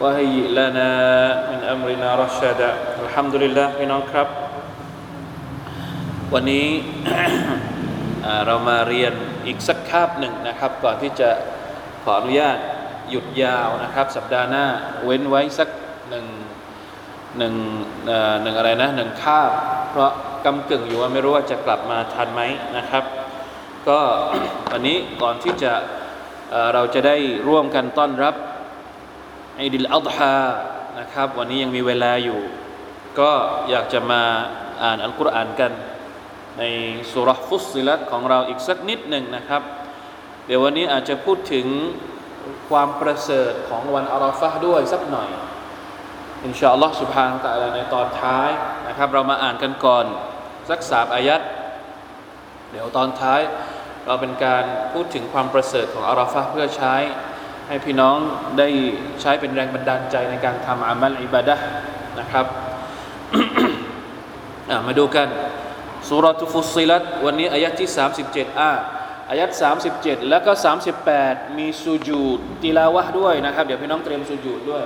وهيئ لنا من امرنا رشدا الحمد لله พี่น้องครับ วันนี้ เรามาเรียนอีกสักคาบหนึ่งนะครับ ก่อนที่จะขออนุญาตหยุดยาวนะครับ สัปดาห์หน้าเว้นไว้สักหนึ่งหนึ่งหนึ่งอะไรนะหนึ่งคาบ เพราะกำกึ่งอยู่ว่าไม่รู้ว่าจะกลับมาทันไหมนะครับ ก็ วันนี้ก่อนที่จะเราจะได้ร่วมกันต้อนรับ อีดิลอัลฮานะครับ วันนี้ยังมีเวลาอยู่ ก็อยากจะมาอ่านอัลกุรอานกัน ในสุรฟุสซิลัตของเราอีกสักนิดหนึ่งนะครับ เดี๋ยววันนี้อาจจะพูดถึงความประเสริฐของวันอาราฟะด้วยสักหน่อย อินชาอัลลอฮ์สุบฮานตะลาในตอนท้ายนะครับ เรามาอ่านกันก่อน สักสามอายัดเดี๋ยวตอนท้ายเราเป็นการพูดถึงความประเสริฐของอาราฟะเพื่อใช้ ให้พี่น้องได้ใช้เป็นแรงบันดาลใจในการทำอามัลอิบาดะนะครับมาดูกันสุรทุฟุสิลัตวันนี้อายัดที่ 37อ่าอายัด37 แล้วก็ 38 มีสุญูดติลาวะด้วยนะครับ เดี๋ยวพี่น้องเตรียมสุญูดด้วย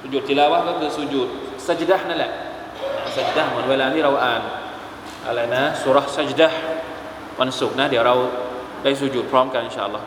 สุญูดติลาวะก็คือสุญูดสัจดะนั่นแหละสัจดะเหมือนเวลาที่เราอ่านอะไรนะสุรสัจดะวันศุกร์นะ เดี๋ยวเราได้สุญูดพร้อมกันอินชาอัลลอฮ์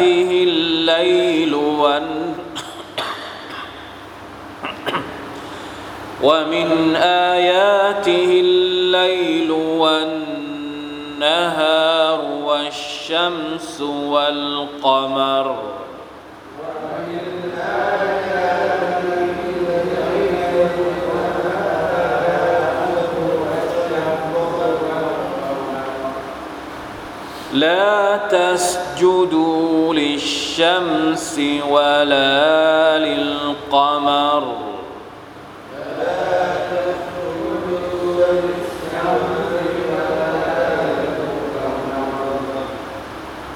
يأته الليل ومن آياته الليل والنهار والشمس والقمر. ومن آياته لا تستطيع تسجدوا للشمس ولا للقمر.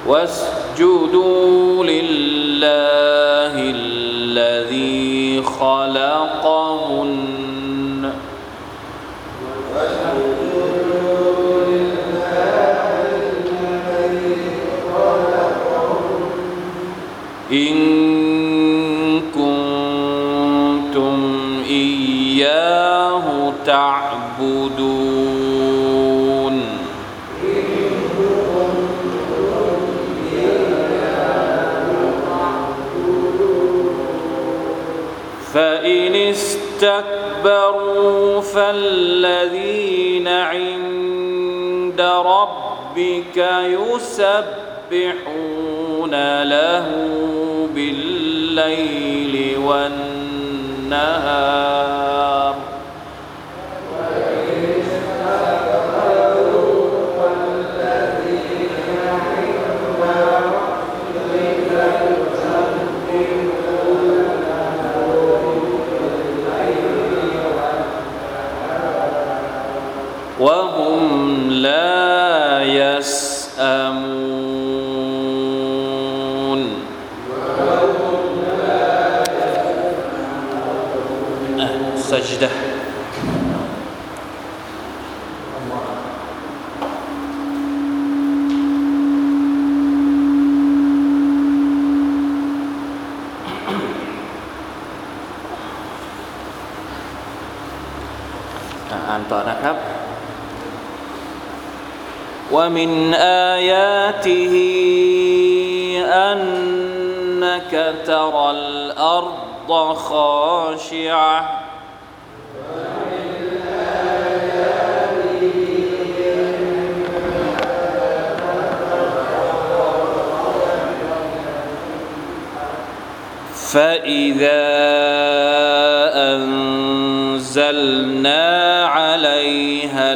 واسجدوا لله الذي خلقهن تعبدون. فإن استكبروا فالذين عند ربك يسبحون له بالليل والنهار. ومن آياته أنك ترى الأرض خاشعة. فإذا أنزلنا عليها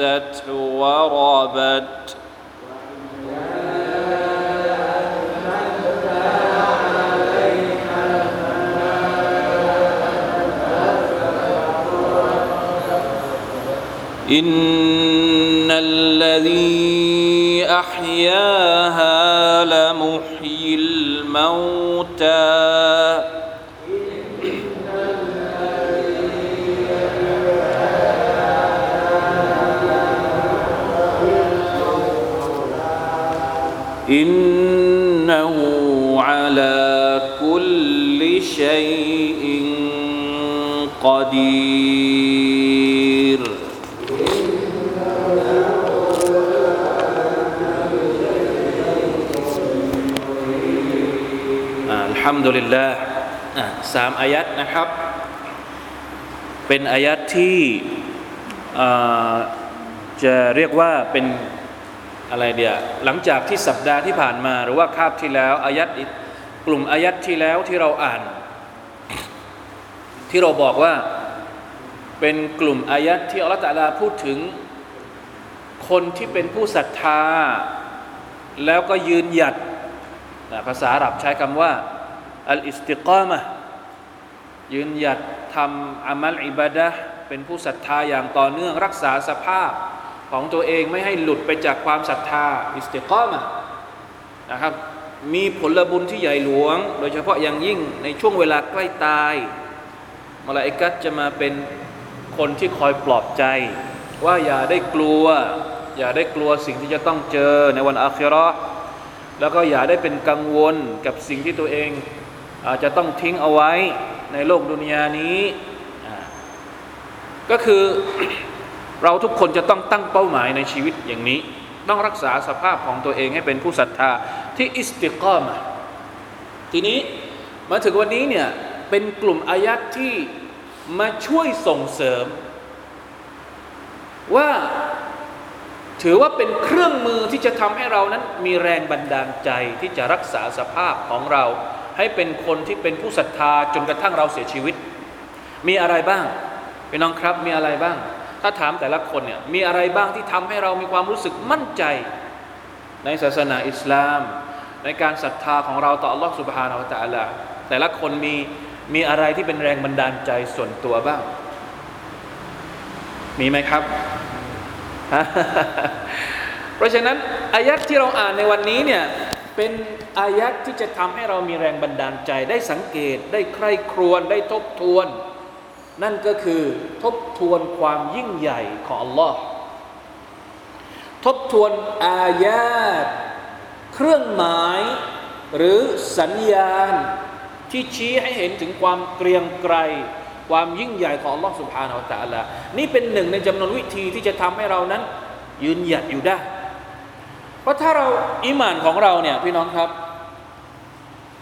اهتزت وربت إن قديرอัลฮัมดุลิลลาห์อ่ะสามอายัดนะครับ เป็นอายัดที่อ่าจะเรียกว่าเป็นอะไรเดียหลังจากที่สัปดาห์ที่ผ่านมา หรือว่าคาบที่แล้วอายัดอีกกลุ่มอายัดที่แล้วที่เราอ่าน ที่เราบอกว่า เป็นกลุ่มอายัดที่อัลลอฮฺตะอาลาพูดถึง คนที่เป็นผู้ศรัทธา แล้วก็ยืนหยัดนะภาษาอาหรับใช้คำว่าอัลอิสติกามะห์ยืนหยัดทำอามัลอิบาดะห์เป็นผู้ศรัทธาอย่างต่อเนื่องรักษาสภาพของตัวเองไม่ให้หลุดไปจากความศรัทธาอิสติกามะห์นะครับมีผลบุญที่ใหญ่หลวง โดยเฉพาะอย่างยิ่งในช่วงเวลาใกล้ตายมลาอิกัตจะมาเป็น คนที่คอยปลอบใจ ว่าอย่าได้กลัว อย่าได้กลัวสิ่งที่จะต้องเจอในวันอาคิราะห์แล้วก็อย่าได้เป็นกังวลกับสิ่งที่ตัวเองอาจจะต้องทิ้งเอาไว้ในโลกดุนยานี้ ก็คือเราทุกคนจะต้องตั้งเป้าหมายในชีวิตอย่างนี้ ต้องรักษาสภาพของตัวเองให้เป็นผู้ศรัทธาที่อิสติกามทีนี้มาถึงวันนี้เนี่ยเป็นกลุ่มอายัดที่ มาช่วยส่งเสริม ว่าถือว่าเป็นเครื่องมือที่จะทำให้เรานั้นมีแรงบันดาลใจที่จะรักษาสภาพของเรา ให้เป็นคนที่เป็นผู้ศรัทธาจนกระทั่งเราเสียชีวิต มีอะไรบ้างพี่น้องครับมีอะไรบ้าง ถ้าถามแต่ละคนเนี่ยมีอะไรบ้างที่ทำให้เรามีความรู้สึกมั่นใจ ในศาสนาอิสลาม ในการศรัทธาของเราต่อ Allah Subhanahu อฮฺแต่ละคนมี มีอะไรที่เป็นแรงบันดาลใจส่วนตัวบ้าง มีไหมครับ เพราะฉะนั้นอายัดที่เราอ่านในวันนี้เนี่ยเป็นอายัดที่จะทำให้เรามีแรงบันดาลใจ ได้สังเกตได้ใคร่ครวญได้ทบทวน นั่นก็คือทบทวนความยิ่งใหญ่ของ Allah ทบทวนอายาตเครื่องหมาย หรือสัญญาณ ที่ชี้ให้เห็นถึงความเกรียงไกรความยิ่งใหญ่ของ Allah سبحانه และ تعالى นี่เป็นหนึ่งในจำนวนวิธีที่จะทำให้เรานั้น ยืนหยัดอยู่ได้ เพราะถ้าเราอิมานของเราเนี่ยพี่น้องครับ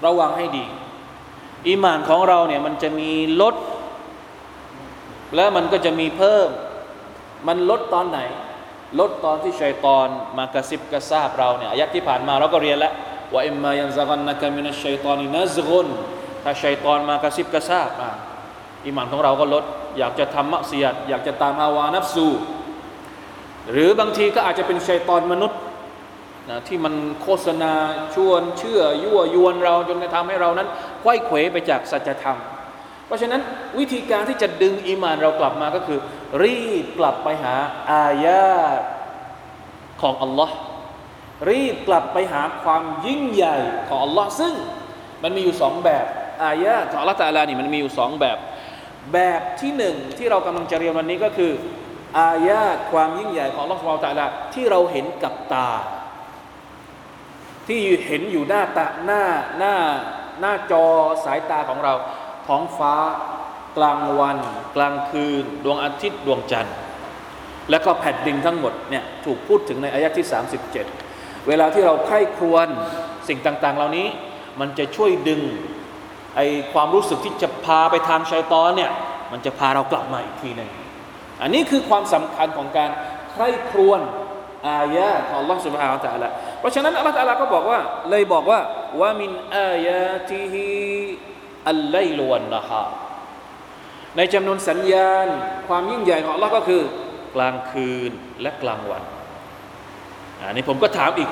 ระวังให้ดี อิมานของเราเนี่ยมันจะมีลด แล้วมันก็จะมีเพิ่ม มันลดตอนไหน ลดตอนที่ชัยตอนมากระซิบกระซาบเราเนี่ยอายักที่ผ่านมาเราก็เรียนแล้ว ว่าอิมมายันซะกันนะกะมินัชชัยตอนินัซกุนถ้าชัยตอนมากระซิบกระซาบอะอิมานของเราก็ลด อยากจะทำมักเสียดอยากจะตามฮาวานัฟซูหรือบางทีก็อาจจะเป็นชัยตอนมนุษย์นะที่มันโฆษณาชวนเชื่อยั่วยวนเราจนกระทำให้เรานั้นไขว้เขวไปจากสัจธรรม เพราะฉะนั้นวิธีการที่จะดึงอีมานเรากลับมาก็คือ รีบกลับไปหาอายาของอัลลอฮ์ รีบกลับไปหาความยิ่งใหญ่ของอัลลอฮ์ซึ่งมันมีอยู่สองแบบอายาของอัลลอฮ์ตะอาลานี่มันมีอยู่สองแบบ แบบที่หนึ่งที่เรากำลังจะเรียนวันนี้ก็คือ อายาความยิ่งใหญ่ของลอสวาลตาลาที่เราเห็นกับตา ที่เห็นอยู่หน้าตาหน้าหน้าหน้าจอสายตาของเรา ท้องฟ้ากลางวัน กลางคืน ดวงอาทิตย์ดวงจันทร์ และก็แผ่นดินทั้งหมดเนี่ยถูกพูดถึงในอายะที่ 37 เวลาที่เราใคร่ครวญสิ่งต่างๆ เหล่านี้มันจะช่วยดึงไอความรู้สึกที่จะพาไปทางชัยตอนเนี่ยมันจะพาเรากลับมาอีกทีหนึ่งอันนี้คือความสำคัญของการใคร่ครวญอายะของ Allah سبحانه และ تعالى เพราะฉะนั้น Allah تعالى ก็บอกว่าเลยบอกว่าว่ามินอายาติฮิอัลไลลวันนะฮาในจำนวนสัญญาณความยิ่งใหญ่ของ Allah ก็คือกลางคืนและกลางวัน อันนี้ผมก็ถามอีก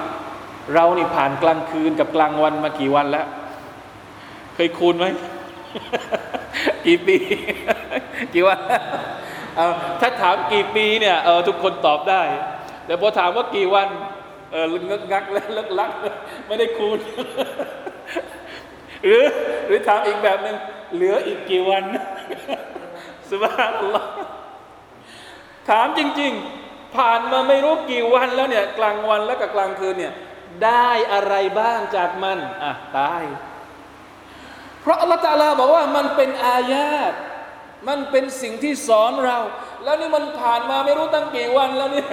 เรานี่ผ่านกลางคืนกับกลางวันมากี่วันแล้ว เคยคูณไหม กี่ปี กี่วันเอาถ้าถามกี่ปีเนี่ยเออทุกคนตอบได้ แต่พอถามว่ากี่วันเออลึกงักแล้วลึกลักไม่ได้คูณ หรือหรือถามอีกแบบหนึ่งเหลืออีกกี่วันสุบฮานัลลอฮ์ถามจริง ๆ ผ่านมาไม่รู้กี่วันแล้วเนี่ยกลางวันแล้วกับกลางคืนเนี่ยได้อะไรบ้างจากมันอะตาย เพราะอัลลอฮฺตาลาบอกว่ามันเป็นอายาตมันเป็นสิ่งที่สอนเรา แล้วนี่มันผ่านมาไม่รู้ตั้งกี่วันแล้วเนี่ย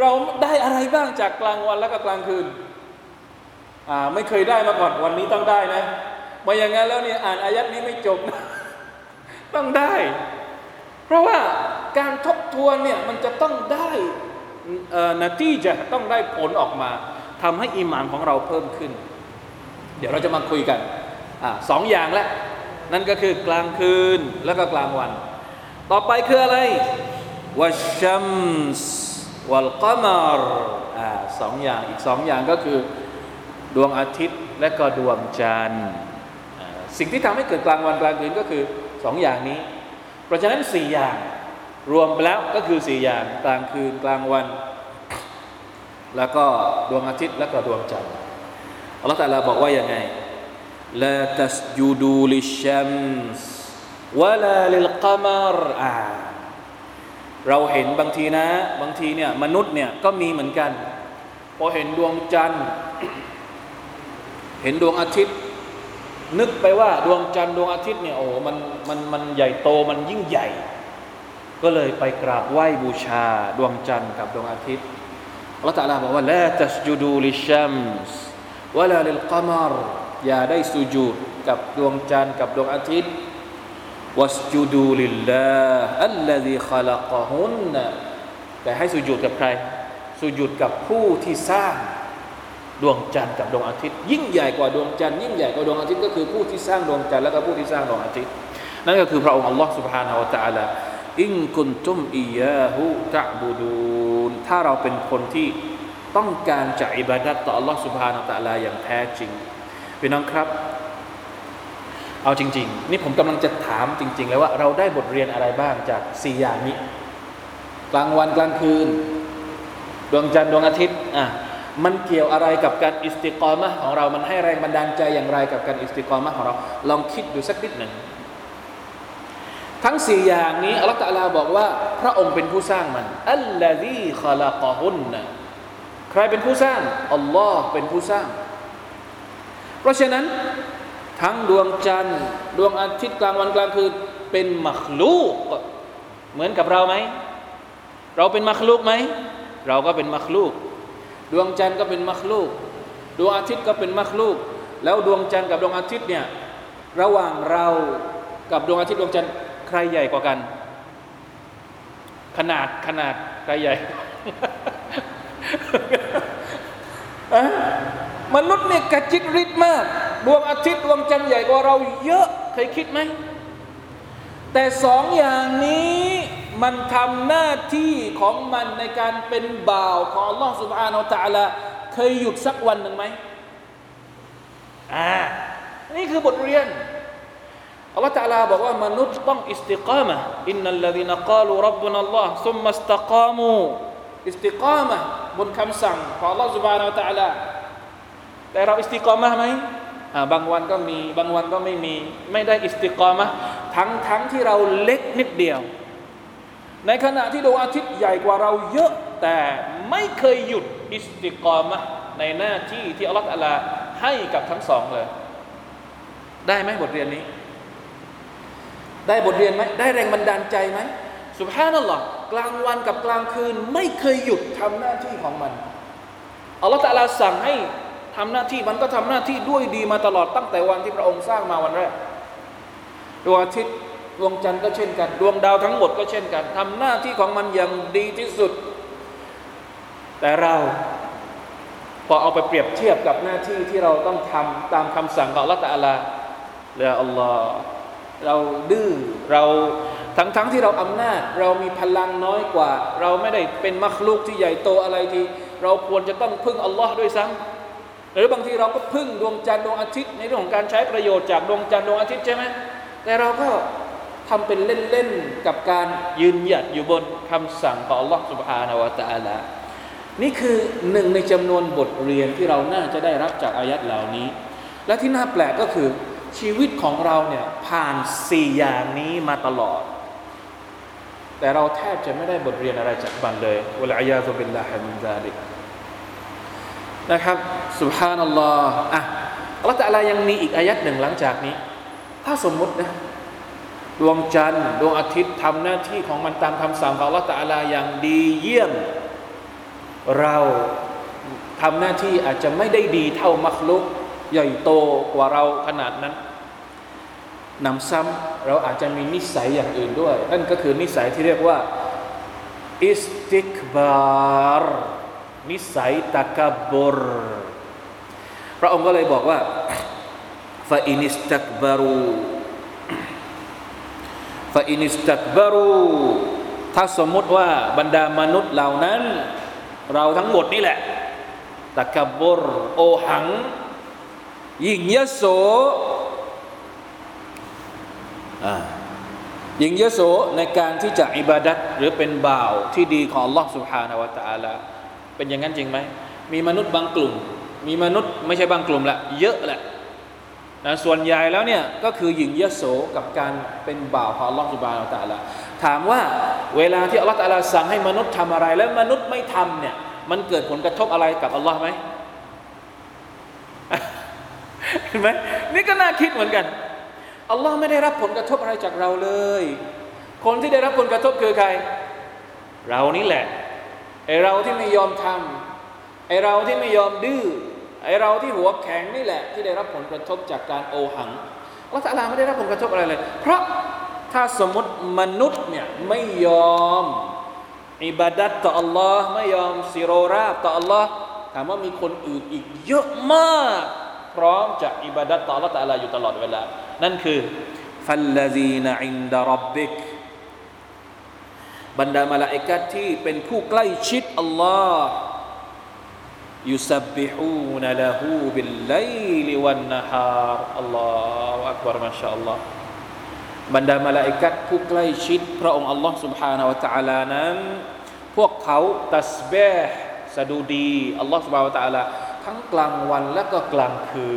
เราได้อะไรบ้างจากกลางวันแล้วก็กลางคืนอ่าไม่เคยได้มาก่อนวันนี้ต้องได้นะมาอย่างนั้นแล้วเนี่ยอ่านอายัดนี้ไม่จบนะต้องได้ เพราะว่า การทบทวนเนี่ยมันจะต้องได้นาทีจะต้องได้ผลออกมาทำให้อิมานของเราเพิ่มขึ้น เดี๋ยวเราจะมาคุยกันอสองอย่างแล้วนั่นก็คือกลางคืนแล้วก็กลางวัน ต่อไปคืออะไรวัชชัมส์วัลกามารสองอย่างอีกสองอย่างก็คือดวงอาทิตย์และก็ดวงจันทร์สิ่งที่ทำให้เกิดกลางวันกลางคืนก็คือสองอย่างนี้ เพราะฉะนั้นสี่อย่าง รวมแล้วก็คือสี่อย่างกลางคืนกลางวัน แล้วก็ดวงอาทิตย์แล้วก็ดวงจันทร์อัลลอฮฺตะลาบอกว่ายังไงลาตัสยูดูลิชัมส์วะลาลิลกามารอาเราเห็นบางทีนะ บางทีเนี่ยมนุษย์เนี่ยก็มีเหมือนกัน พอเห็นดวงจันทร์ เห็นดวงอาทิตย์ นึกไปว่าดวงจันทร์ดวงอาทิตย์เนี่ยโอ้มันมันมันใหญ่โตมันยิ่งใหญ่ ก็เลยไปกราบไหว้บูชา ดวงจันทร์กับดวงอาทิตย์อัลลอฮฺตะลาบอกว่าละตัสจุดูลิชัมส์วะลาลิลกามารอย่าได้สุญูดกับดวงจันทร์กับดวงอาทิตย์วัสจุดูลิลลาอัลลซีขลักฮุนแต่ให้สุญูดกับใครสุญูดกับผู้ที่สร้างดวงจันทร์กับดวงอาทิตย์ ยิ่งใหญ่กว่าดวงจันทร์ยิ่งใหญ่กว่าดวงอาทิตย์ก็คือผู้ที่สร้างดวงจันทร์และก็ผู้ที่สร้างดวงอาทิตย์ นั่นก็คือพระองค์ Allah سبحانه และ تعالى อิงกุนตุมอียาหูตะบูดูนถ้าเราเป็นคนที่ต้องการจะอิบาดัตต่อ Allah سبحانه และ تعالى อย่างแท้จริงพี่น้องครับ เอาจริง ๆ นี่ผมกำลังจะถามจริง ๆ แล้วว่าเราได้บทเรียนอะไรบ้างจากสี่อย่างนี้ กลางวันกลางคืน ดวงจันทร์ดวงอาทิตย์อะมันเกี่ยวอะไรกับการอิสติกรมะของเรา มันให้แรงบันดาลใจอย่างไรกับการอิสติกรมะของเรา ลองคิดดูสักนิดหนึ่ง ทั้งสี่อย่างนี้อัลลอฮฺตะอาลาบอกว่า พระองค์เป็นผู้สร้างมันالذي خلقهنนะใครเป็นผู้สร้างอัลลอฮ์เป็นผู้สร้าง เพราะฉะนั้น ทั้งดวงจันทร์ ดวงอาทิตย์กลางวันกลางคืนเป็นมักลูกเหมือนกับเราไหมเราเป็นมักลูกไหมเราก็เป็นมักลูก ดวงจันทร์ก็เป็นมักลูก ดวงอาทิตย์ก็เป็นมักลูก แล้วดวงจันทร์กับดวงอาทิตย์เนี่ยระหว่างเรากับดวงอาทิตย์ดวงจันทร์ ใครใหญ่กว่ากัน ขนาดขนาดใครใหญ่มนุษย์เนี่ยกระจิตริดมาก ดวงอาทิตย์ดวงจันทร์ใหญ่กว่าเราเยอะเคยคิดไหม แต่สองอย่างนี้มันทำหน้าที่ของมันในการเป็นบ่าวของลลองสุภาโนาอัลลอฮเคยหยุดสักวันหนึ่งไหมอ่า นี่คือบทเรียน อัลลอฮ์ تعالى บอกว่ามนุษย์ต้องอิสติกามะอินนัลลดีนกาลูรับบุนัลลอฮ์ซุมมัสตะกามูอิสติกามะบนคำสั่งของอัลลอฮ์ سبحانه และ تعالى แต่เราอิสติกามะไหม บางวันก็มีบางวันก็ไม่มี ไม่ได้อิสติกรมะทั้งทั้งที่เราเล็กนิดเดียว ในขณะที่ดวงอาทิตย์ใหญ่กว่าเราเยอะ แต่ไม่เคยหยุดอิสติกรมะในหน้าที่ที่อัลลอฮฺให้กับทั้งสองเลย ได้ไหมบทเรียนนี้ ได้บทเรียนไหมได้แรงบันดาลใจไหมสุภาพนั่นหรอกลางวันกับกลางคืนไม่เคยหยุดทำหน้าที่ของมันอัลลอฮฺตะลาสั่งให้ทำหน้าที่มันก็ทำหน้าที่ด้วยดีมาตลอดตั้งแต่วันที่พระองค์สร้างมาวันแรกดวงอาทิตย์ดวงจันทร์ก็เช่นกัน ดวงดาวทั้งหมดก็เช่นกันทำหน้าที่ของมันอย่างดีที่สุด แต่เราพอเอาไปเปรียบเทียบกับหน้าที่ที่เราต้องทำตามคำสั่งของอัลลอฮฺตะลาเรืออัลลอฮ์ เราดื้อเราทั้งๆทที่เราอำนาจ เรามีพลังน้อยกว่า เราไม่ได้เป็นมัคลูกที่ใหญ่โตอะไรที่เราควรจะต้องพึ่งอัลลอฮ์ด้วยซ้ำหรือบางทีเราก็พึ่งดวงจันทร์ดวงอาทิตย์ในเรื่องของการใช้ประโยชน์จากดวงจันทร์ดวงอาทิตย์ใช่ไหมแต่เราก็ทำเป็นเล่นๆกับการยืนหยัดอยู่บนคำสั่งของอัลลอฮ์สุบฮานาวะตะอัลานี่คือหนึ่งในจำนวนบทเรียนที่เราน่าจะได้รับจากอายัดเหล่านี้ และที่น่าแปลกก็คือ ชีวิตของเราเนี่ยผ่านสี่อย่างนี้มาตลอด แต่เราแทบจะไม่ได้บทเรียนอะไรจากมันเลยวะลัยยาตุบิลลาฮิมินซาลิกนะครับสุบฮานัลลอฮ์อะอัลลอฮฺตะลายังมีอีกอายัดหนึ่งหลังจากนี้ ถ้าสมมุตินะดวงจันทร์ดวงอาทิตย์ทำหน้าที่ของมันตามคำสั่งของอัลลอฮฺตะลาอย่างดีเยี่ยม เราทำหน้าที่อาจจะไม่ได้ดีเท่าمخلوق ใหญ่โตกว่าเราขนาดนั้นหนำซ้ำเราอาจจะมีนิสัยอย่างอื่นด้วย นั่นก็คือนิสัยที่เรียกว่าاستكبارนิสัยتكبرพระองค์ก็เลยบอกว่าفإن استكبروا فإن استكبرواถ้าสมมุติว่าบรรดามนุษย์เหล่านั้น เราทั้งหมดนี่แหละตะกบรโอหัง ยิ่งยโสยิ่งยโสในการที่จะอิบาดัตหรือเป็นบ่าวที่ดีของ Allah سبحانه และ تعالى เป็นอย่างนั้นจริงไหม มีมนุษย์บางกลุ่ม มีมนุษย์ไม่ใช่บางกลุ่มละเยอะแหละนะส่วนใหญ่แล้วเนี่ยก็คือหญิงยโสกับการเป็นบ่าวของ Allah سبحانه และ تعالى ถามว่าเวลาที่ Allah تعالى สั่งให้มนุษย์ทำอะไร แล้วมนุษย์ไม่ทำเนี่ยมันเกิดผลกระทบอะไรกับ Allah ไหม เห็นไหมนี่ก็น่าคิดเหมือนกันอัลลอฮ์ไม่ได้รับผลกระทบอะไรจากเราเลย คนที่ได้รับผลกระทบคือใคร เรานี่แหละไอเราที่ไม่ยอมทำไอเราที่ไม่ยอมดื้อไอเราที่หัวแข็งนี่แหละ ที่ได้รับผลกระทบจากการโอหังอัลลอฮ์ไม่ได้รับผลกระทบอะไรเลย เพราะถ้าสมมติมนุษย์เนี่ยไม่ยอมعبادةต่ออัลลอฮ์ไม่ยอมศิโรราบต่ออัลลอฮ์ถามว่ามีคนอื่นอีกเยอะมาก พร้อมจะอิบาดัตต่ออัลลอฮ์แต่ละอยู่ตลอดเวลานั่นคือฟัลลซีนอินดารับบิกบรรดามาลาอิกัดที่เป็นผู้ใกล้ชิดอัลลอฮ์ยุสบิฮูนละหูบิลไลลิวันนฮารอัลลอฮฺอักบารมาชาอัลลอฮ์บรรดามาลาอิกัดผู้ใกล้ชิดพระองค์อัลลอฮ์ سبحانه และ تعالى นั้นพวกเขาตัสเบห์สะดุดีอัลลอฮ์ سبحانه และ تعالى ทั้งกลางวันและก็กลางคื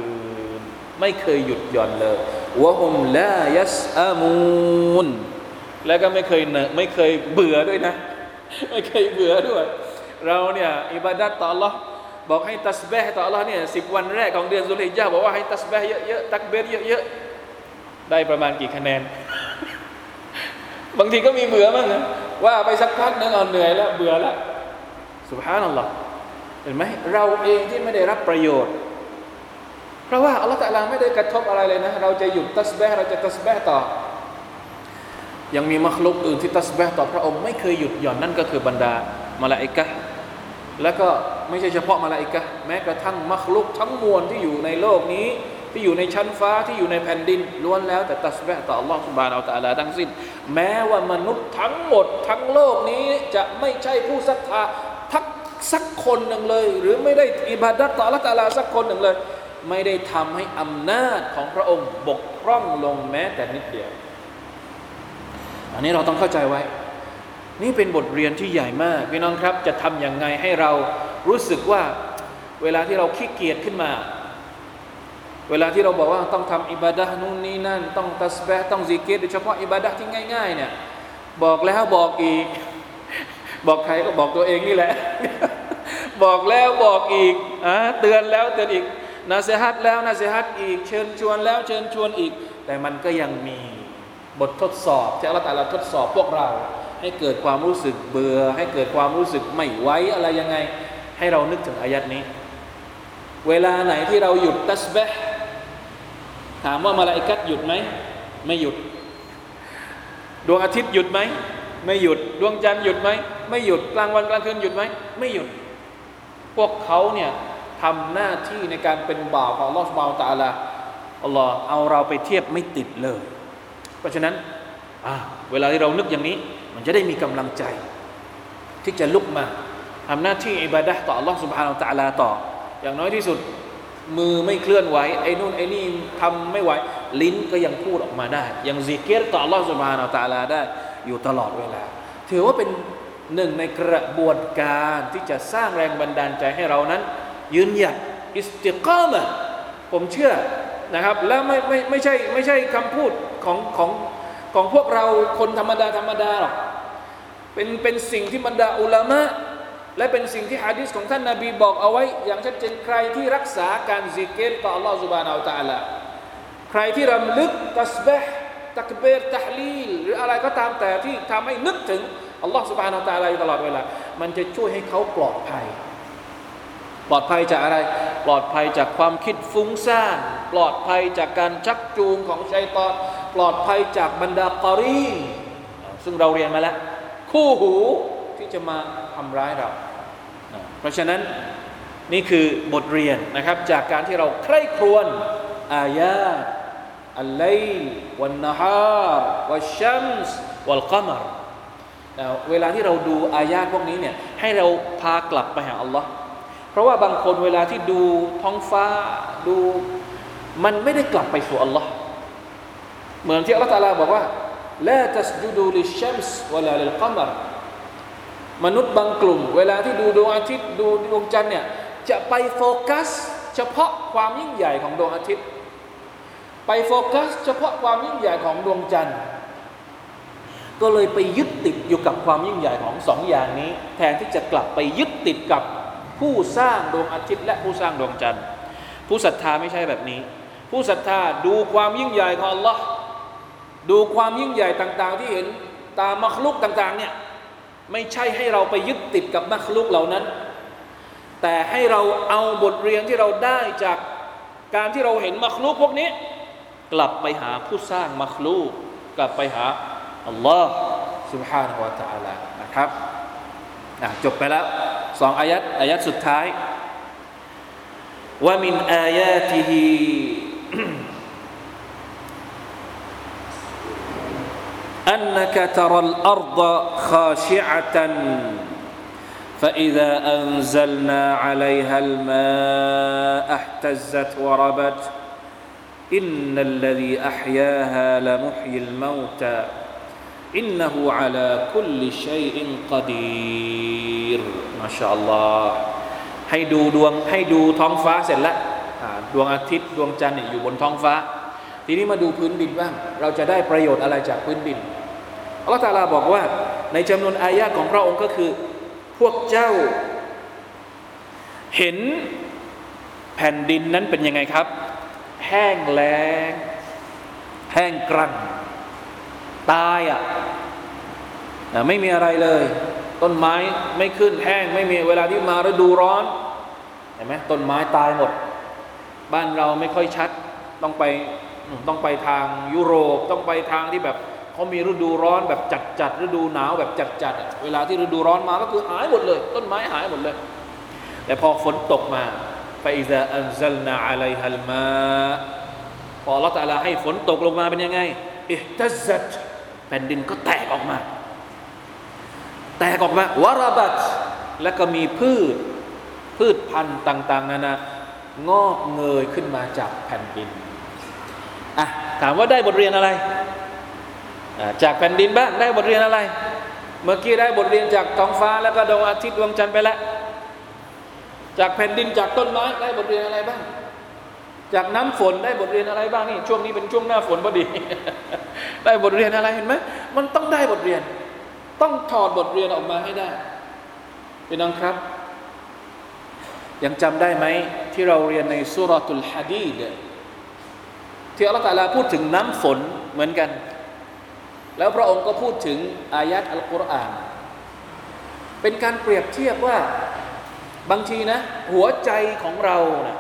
น ไม่เคยหยุดหย่อนเลยوهم لا يسأمونแล้วก็ไม่เคยเนไม่เคยเบื่อด้วยนะ ไม่เคยเบื่อด้วย เราเนี่ยอิบาดัตต่อ Allah บอกให้ตัสบห์ต่อ Allah เนี่ยสิบวันแรกของเดือนสุลิยาบอกว่าให้ตัสบห์เยอะๆตักเบรเยอะๆได้ประมาณกี่คะแนน บางทีก็มีเบื่อบ้างนะว่าไปสักพักนึงเอาเหนื่อยแล้วเบื่อแล้วสุภาพนั่นหรอ เห็นไหมเราเองที่ไม่ได้รับประโยชน์ เพราะว่าอัลลอฮฺตะลาไม่ได้กระทบอะไรเลยนะ เราจะหยุดตัสบเราจะตัสบต่อ ยังมีมัคลุกอื่นที่ตัสบต่อพระองค์ไม่เคยหยุดหย่อนนั่นก็คือบรรดามาลาอิกะแล้วก็ไม่ใช่เฉพาะมาลาอิกะแม้กระทั่งมัคลุกทั้งมวลที่อยู่ในโลกนี้ที่อยู่ในชั้นฟ้าที่อยู่ในแผ่นดินล้วนแล้วแต่ตัสบต่ออัลลอฮฺสุบานอัลตะลาทั้งสิ้น แม้ว่ามนุษย์ทั้งหมดทั้งโลกนี้จะไม่ใช่ผู้ศรัทธา สักคนหนึ่งเลย หรือไม่ได้อิบาดัตต่ออัลลอฮฺตะลาสักคนหนึ่งเลย ไม่ได้ทำให้อำนาจของพระองค์บกพร่องลงแม้แต่นิดเดียว อันนี้เราต้องเข้าใจไว้ นี่เป็นบทเรียนที่ใหญ่มากพี่น้องครับ จะทำอย่างไงให้เรารู้สึกว่าเวลาที่เราขี้เกียจขึ้นมา เวลาที่เราบอกว่าต้องทำอิบาดะนู่นนี่นั่น ต้องตัสบะต้องซิกเกตโดยเฉพาะอิบาดะที่ง่าย ๆ เนี่ย บอกแล้วบอกอีก บอกใครก็บอกตัวเองนี่แหละ บอกแล้วบอกอีกอะเตือนแล้วเตือนอีกนาเซฮัตแล้วนาเซฮัตอีก เชิญชวนแล้วเชิญชวนอีก แต่มันก็ยังมีบททดสอบที่อัลลอฮฺตะอาลาทดสอบพวกเรา ให้เกิดความรู้สึกเบื่อ ให้เกิดความรู้สึกไม่ไหวอะไรยังไง ให้เรานึกถึงอายัดนี้ เวลาไหนที่เราหยุดตัสบะถามว่ามาลาอิกัดหยุดไหมไม่หยุด ดวงอาทิตย์หยุดไหมไม่หยุด ดวงจันทร์หยุดไหมไม่หยุด กลางวันกลางคืนหยุดไหมไม่หยุด พวกเขาเนี่ยทำหน้าที่ในการเป็นบ่าวของลอสบาวตาลาอัลลอฮ์เอาเราไปเทียบไม่ติดเลย เพราะฉะนั้นเวลาที่เรานึกอย่างนี้ มันจะได้มีกำลังใจ ที่จะลุกมาทำหน้าที่อิบาดะต่อลอสุบฮานอัลตาลาต่อ อย่างน้อยที่สุด มือไม่เคลื่อนไหวไอ้นู่นไอ้นี่ทำไม่ไหว ลิ้นก็ยังพูดออกมาได้ ยังซิกเกตต่อลอสุบฮานอัลตาลาได้ อยู่ตลอดเวลา ถือว่าเป็น หนึ่งในกระบวนการที่จะสร้างแรงบันดาลใจให้เรานั้น ยืนหยัดอิสติกามะผมเชื่อนะครับและไม่ไม่ไม่ใช่ไม่ใช่คำพูดของของของพวกเราคนธรรมดาธรรมดาหรอกเป็นเป็นสิ่งที่บรรดาอุลามะและเป็นสิ่งที่ฮะดิษของท่านนาบีบอกเอาไว้ อย่างชัดเจนใครที่รักษาการซิกเกตต่ออัลลอฮฺสุบานอัลตะลาใครที่รำลึกตัสเบห์ตักเบรตัฮลีหรืออะไรก็ตามแต่ที่ทำให้นึกถึงัลลอฮ์สุบานอัตาอะไรตลอดเวลา มันจะช่วยให้เขาปลอดภัย ปลอดภัยจากอะไร ปลอดภัยจากความคิดฟุ้งซ่าน ปลอดภัยจากการชักจูงของชัยตอน ปลอดภัยจากบรรดากรีซึ่งเราเรียนมาแล้ว คู่หูที่จะมาทำร้ายเรา เพราะฉะนั้นนี่คือบทเรียนนะครับจากการที่เราใคร่ครวญآية الليل والنهار والشمس والقمر เวลาที่เราดูآيةพวกนี้เนี่ยให้เราพากลับไปหาอัลลอฮ์เพราะว่าบางคนเวลาที่ดูท้องฟ้าดูมันไม่ได้กลับไปสู่อัลลอฮ์เหมือนที่อัลลอฮ์ตะอาลาบอกว่าلا تسجدوا للشمس ولا للقمرมนุษย์บางกลุ่ม เวลาที่ดูดวงอาทิตย์ดูดวงจันทร์เนี่ยจะไปโฟกัส เฉพาะความยิ่งใหญ่ของดวงอาทิตย์ ไปโฟกัส เฉพาะความยิ่งใหญ่ของดวงจันทร์ ก็เลยไปยึดติดอยู่กับความยิ่งใหญ่ของสองอย่างนี้ แทนที่จะกลับไปยึดติดกับผู้สร้างดวงอาทิตย์และผู้สร้างดวงจันทร์ ผู้ศรัทธาไม่ใช่แบบนี้ ผู้ศรัทธาดูความยิ่งใหญ่ของ Allah ดูความยิ่งใหญ่ต่างๆ ที่เห็นตามมัคลุกต่างๆเนี่ยไม่ใช่ให้เราไปยึดติดกับมัคลุกเหล่านั้น แต่ให้เราเอาบทเรียนที่เราได้จากการที่เราเห็นมัคลุกพวกนี้ กลับไปหาผู้สร้างมัคลุกกลับไปหา อัลลอฮ์ سبحانه และ تعالى นะครับจบไปแล้วสองอายัดอายัดสุดท้ายว่ามินอายาติฮิ أنك ترى الأرض خاشعة فإذا أنزلنا عليها الماء اهتزت وربت إن الذي أحياها لمحيي الموتى อินนะฮูอาลาคุลิชัยอินกดีรมาชาอัลลอฮ์ให้ดูดวงให้ดูท้องฟ้าเสร็จแล้วดวงอาทิตย์ดวงจันทร์อยู่บนท้องฟ้า ทีนี้มาดูพื้นดินบ้าง เราจะได้ประโยชน์อะไรจากพื้นดินอัลลอฮฺตาลาบอกว่า ในจำนวนอายะของพระองค์ก็คือ พวกเจ้า เห็นแผ่นดินนั้นเป็นยังไงครับ แห้งแล้งแห้งกรัง่ง ตายอะไม่มีอะไรเลย ต้นไม้ไม่ขึ้นแห้ง ไม่มีเวลาที่มาฤดูร้อนเห็นไหมต้นไม้ตายหมด บ้านเราไม่ค่อยชัด ต้องไปต้องไปทางยุโรป ต้องไปทางที่แบบเขามีฤดูร้อนแบบจัดจัดฤดูหนาวแบบจัดจัดเวลาที่ฤดูร้อนมาก็คือหายหมดเลย ต้นไม้หายหมดเลย แต่พอฝนตกมาไปอิซาอันซัลนาอะลัยฮัลมาพอละตาลาให้ฝนตกลงมาเป็นยังไงอิฮตัซัต แผ่นดินก็แตกออกมา แตกออกมาวารบัตแล้วก็มีพืช พืชพันธุ์ต่าง ๆนานางอกเงยขึ้นมาจากแผ่นดินอะถามว่าได้บทเรียนอะไร จากแผ่นดินบ้างได้บทเรียนอะไร เมื่อกี้ได้บทเรียนจากท้องฟ้าแล้วก็ดวงอาทิตย์ดวงจันทร์ไปแล้ว จากแผ่นดินจากต้นไม้ได้บทเรียนอะไรบ้าง จากน้ำฝนได้บทเรียนอะไรบ้างนี่ ช่วงนี้เป็นช่วงหน้าฝนพอดี ได้บทเรียนอะไรเห็นไหมมันต้องได้บทเรียน ต้องถอดบทเรียนออกมาให้ได้พี่น้องครับ ยังจำได้ไหมที่เราเรียนในสุรตุลฮะดีดที่อัลลอฮฺตาลาพูดถึงน้ำฝนเหมือนกัน แล้วพระองค์ก็พูดถึงอายัดอัลกุรอานเป็นการเปรียบเทียบว่าบางทีนะ หัวใจของเรานะ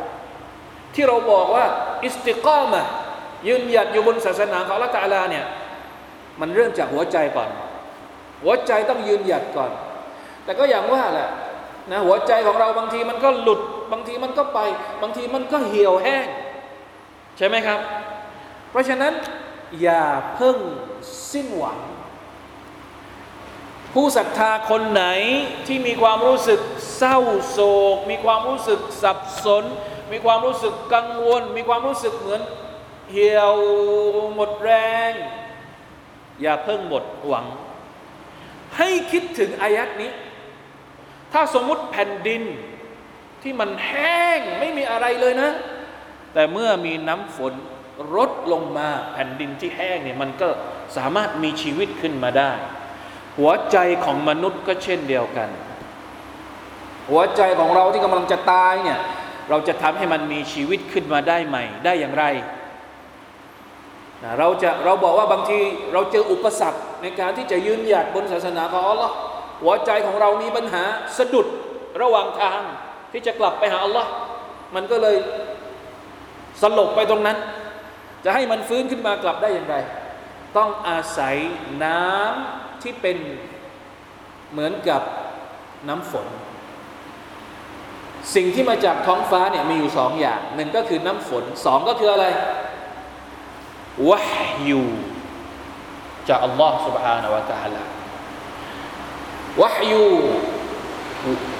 ที่เราบอกว่าอิสติกอมะยืนหยัดอยู่บนศาสนาของอัลลอฮฺตาลาเนี่ยมันเริ่มจากหัวใจก่อน หัวใจต้องยืนหยัดก่อน แต่ก็อย่างว่าแหละนะหัวใจของเราบางทีมันก็หลุด บางทีมันก็ไป บางทีมันก็เหี่ยวแห้ง ใช่ไหมครับ เพราะฉะนั้นอย่าเพิ่งสิ้นหวัง ผู้ศรัทธาคนไหนที่มีความรู้สึกเศร้าโศก มีความรู้สึกสับสน มีความรู้สึกกังวล มีความรู้สึกเหมือนเหี่ยวหมดแรง อย่าเพิ่งหมดหวัง ให้คิดถึงอายัดนี้ ถ้าสมมุติแผ่นดินที่มันแห้งไม่มีอะไรเลยนะ แต่เมื่อมีน้ำฝนลดลงมาแผ่นดินที่แห้งเนี่ยมันก็สามารถมีชีวิตขึ้นมาได้ หัวใจของมนุษย์ก็เช่นเดียวกัน หัวใจของเราที่กำลังจะตายเนี่ย เราจะทำให้มันมีชีวิตขึ้นมาได้ใหม่ ได้อย่างไรนะเราจะเราบอกว่าบางทีเราเจออุปสรรคในการที่จะยืนหยัดบนศาสนาของอัลลอฮ์หัวใจของเรามีปัญหาสะดุดระหว่างทางที่จะกลับไปหาอัลลอฮ์มันก็เลยสลบไปตรงนั้น จะให้มันฟื้นขึ้นมากลับได้อย่างไร ต้องอาศัยน้ำที่เป็นเหมือนกับน้ำฝน สิ่งที่มาจากท้องฟ้าเนี่ยมีอยู่สองอย่างหนึ่งก็คือน้ำฝนสองก็คืออะไรวะฮยูจากอัลลอฮ์ سبحانه และ تعالى วะฮยู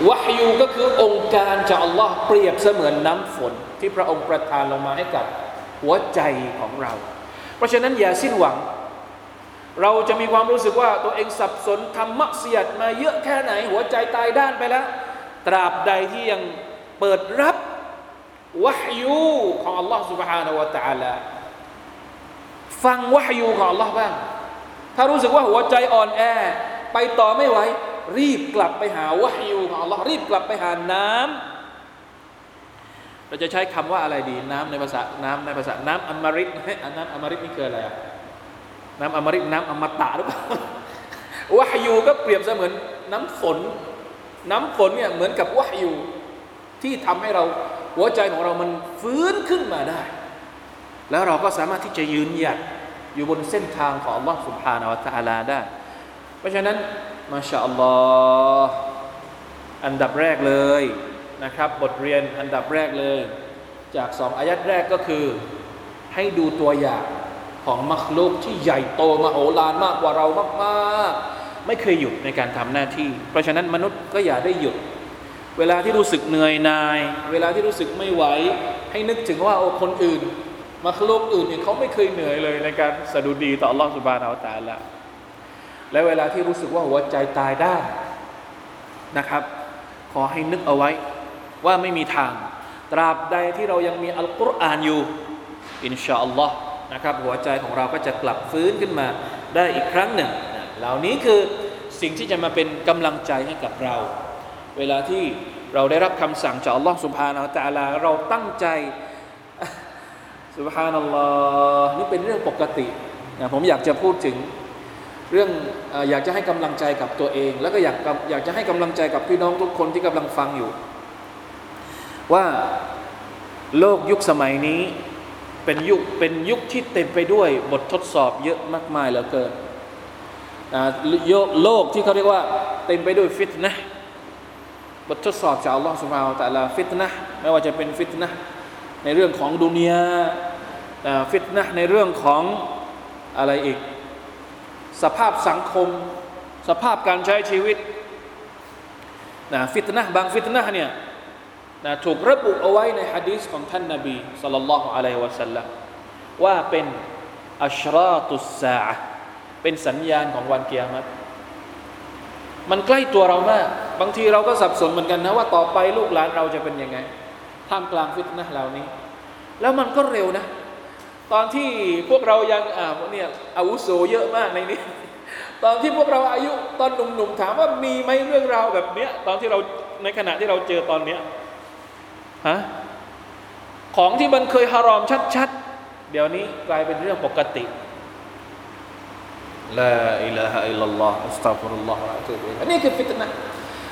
วะฮยูก็คือองค์การจากอัลลอฮ์เปรียบเสมือนน้ำฝน ที่พระองค์ประทานลงมาให้กับหัวใจของเรา เพราะฉะนั้นอย่าสิ้นหวัง เราจะมีความรู้สึกว่าตัวเองสับสนทำมักเสียดมาเยอะแค่ไหน หัวใจตายด้านไปแล้ว ตราบใดที่ยังเปิดรับวะฮยูของอัลลอฮ์ سبحانه และ تعالى ฟังวะฮยูของ Allah บ้าง ถ้ารู้สึกว่าหัวใจอ่อนแอ ไปต่อไม่ไหว รีบกลับไปหาวะฮยูของ Allah รีบกลับไปหาน้ำเราจะใช้คำว่าอะไรดี น้ำในภาษา น้ำในภาษา น้ำอมฤตอันน้ำอมฤตนี่คืออะไรอะน้ำอมฤตน้ำอมตะหรือเปล่าวะฮยูก็เปรียบเสมือนน้ำฝน น้ำฝนเนี่ยเหมือนกับวะฮยูที่ทำให้เราหัวใจของเรามันฟื้นขึ้นมาได้ แล้วเราก็สามารถที่จะยืนหยัดอยู่บนเส้นทางของ Allah سبحانه และ تعالى ได้ เพราะฉะนั้นมาชาอัลลอฮ์อันดับแรกเลยนะครับ บทเรียนอันดับแรกเลย จากสองอายัดแรกก็คือ ให้ดูตัวอย่างของมัคลุกที่ใหญ่โตมโหฬารมากกว่าเรามากๆ ไม่เคยหยุดในการทำหน้าที่ เพราะฉะนั้นมนุษย์ก็อย่าได้หยุด เวลาที่รู้สึกเหนื่อยนาย เวลาที่รู้สึกไม่ไหว ให้นึกถึงว่าโอ้คนอื่นมาคโลกอื่นเนี่ยเขาไม่เคยเหนื่อยเลยในการสะดุดีต่อรอสุบานอาตาละและเวลาที่รู้สึกว่าหัวใจตายได้นะครับ ขอให้นึกเอาไว้ว่าไม่มีทาง ตราบใดที่เรายังมีอัลกุรอานอยู่ อินชาอัลลอฮ์นะครับหัวใจของเราก็จะกลับฟื้นขึ้นมาได้อีกครั้งหนึ่ง เหล่านี้คือสิ่งที่จะมาเป็นกำลังใจให้กับเรา เวลาที่เราได้รับคำสั่งจากอัลลอฮ์สุบฮานาอัลตะลาเราตั้งใจสุบฮานัลลอฮ์นี่เป็นเรื่องปกตินะผมอยากจะพูดถึงเรื่องอยากจะให้กำลังใจกับตัวเอง แล้วก็อยากอยากจะให้กำลังใจกับพี่น้องทุกคนที่กำลังฟังอยู่ ว่าโลกยุคสมัยนี้เป็นยุคเป็นยุคที่เต็มไปด้วยบททดสอบเยอะมากมายเหลือเกิน โลกที่เขาเรียกว่า เต็มไปด้วยฟิตนะบททดสอบจากอัลลอฮฺสุบฮาวตะลาฟิตนะไม่ว่าจะเป็นฟิตนะในเรื่องของดุนยาฟิตนะในเรื่องของอะไรอีก สภาพสังคม สภาพการใช้ชีวิตนะฟิตนะบางฟิตนะเนี่ยนะถูกระบุเอาไว้ในฮะดีษของท่านนาบีสัลลัลลอฮุอะลัยฮิวะสัลลัมว่าเป็นอัชราตุสซา เป็นสัญญาณของวันเกียรติมันใกล้ตัวเรามาก บางทีเราก็สับสนเหมือนกันนะว่าต่อไปลูกหลานเราจะเป็นยังไง ท่ามกลางฟิตนะเหล่านี้ แล้วมันก็เร็วนะ ตอนที่พวกเรายังอ่าเนี่ยอาวุโสเยอะมากในนี้ ตอนที่พวกเราอายุตอนหนุ่มๆถามว่ามีไหมเรื่องราวแบบเนี้ย ตอนที่เราในขณะที่เราเจอตอนเนี้ยฮะของที่มันเคยฮารอมชัดๆ เดี๋ยวนี้กลายเป็นเรื่องปกติ لا إله إلا الله أستغفر الله وأتوب إليهนี้คือفتنة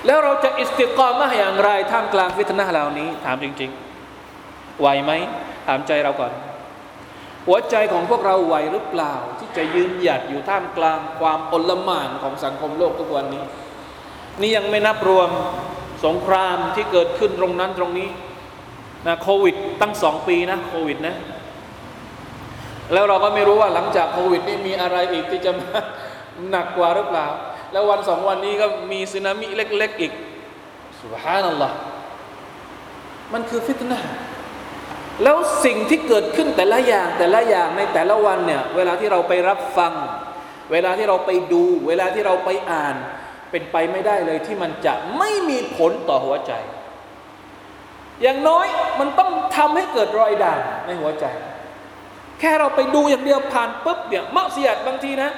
แล้วเราจะاستقامةอย่างไรท่ามกลางفتنةเหล่านี้ ถามจริงๆไหวไหมถามใจเราก่อน หัวใจของพวกเราไหวหรือเปล่า ที่จะยืนหยัดอยู่ท่ามกลางความอลหม่านของสังคมโลกทุกวันนี้ นี่ยังไม่นับรวมสงครามที่เกิดขึ้นตรงนั้นตรงนี้นะโควิดตั้งสองปีนะโควิดนะ แล้วเราก็ไม่รู้ว่าหลังจากโควิดนี่มีอะไรอีกที่จะมาหนักกว่าหรือเปล่า แล้ววันสองวันนี้ก็มีสึนามิเล็ก ๆ อีกสุบฮานัลลอฮ์มันคือฟิตนะแล้วสิ่งที่เกิดขึ้นแต่ละอย่างแต่ละอย่างในแต่ละวันเนี่ย เวลาที่เราไปรับฟัง เวลาที่เราไปดู เวลาที่เราไปอ่าน เป็นไปไม่ได้เลยที่มันจะไม่มีผลต่อหัวใจ อย่างน้อยมันต้องทำให้เกิดรอยด่างในหัวใจ แค่เราไปดูอย่างเดียวผ่านปุ๊บเนี่ยมักเสียดบางทีนะ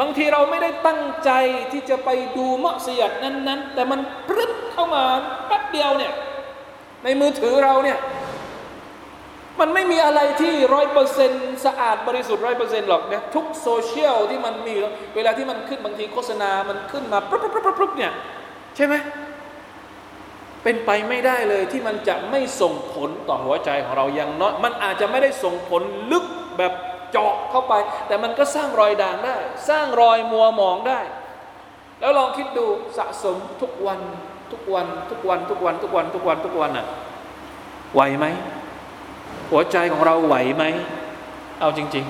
บางทีเราไม่ได้ตั้งใจที่จะไปดูมักเสียดนั้น ๆ แต่มันพรึดเข้ามาแป๊บเดียวเนี่ยในมือถือเราเนี่ยมันไม่มีอะไรที่ร้อยเปอร์เซ็นต์สะอาดบริสุทธิ์ร้อยเปอร์เซ็นต์หรอกเนี่ยทุกโซเชียลที่มันมี เวลาที่มันขึ้นบางทีโฆษณา มันขึ้นมาปุ๊บปุ๊บปุ๊บปุ๊บเนี่ยใช่ไหม เป็นไปไม่ได้เลยที่มันจะไม่ส่งผลต่อหัวใจของเราอย่างน้อยมันอาจจะไม่ได้ส่งผลลึกแบบเจาะเข้าไป แต่มันก็สร้างรอยด่างได้ สร้างรอยมัวหมองได้ แล้วลองคิดดูสะสมทุกวันทุกวันทุกวันทุกวันทุกวันทุกวันทุกวันอะไหวไหมหัวใจของเราไหวไหม เอาจริง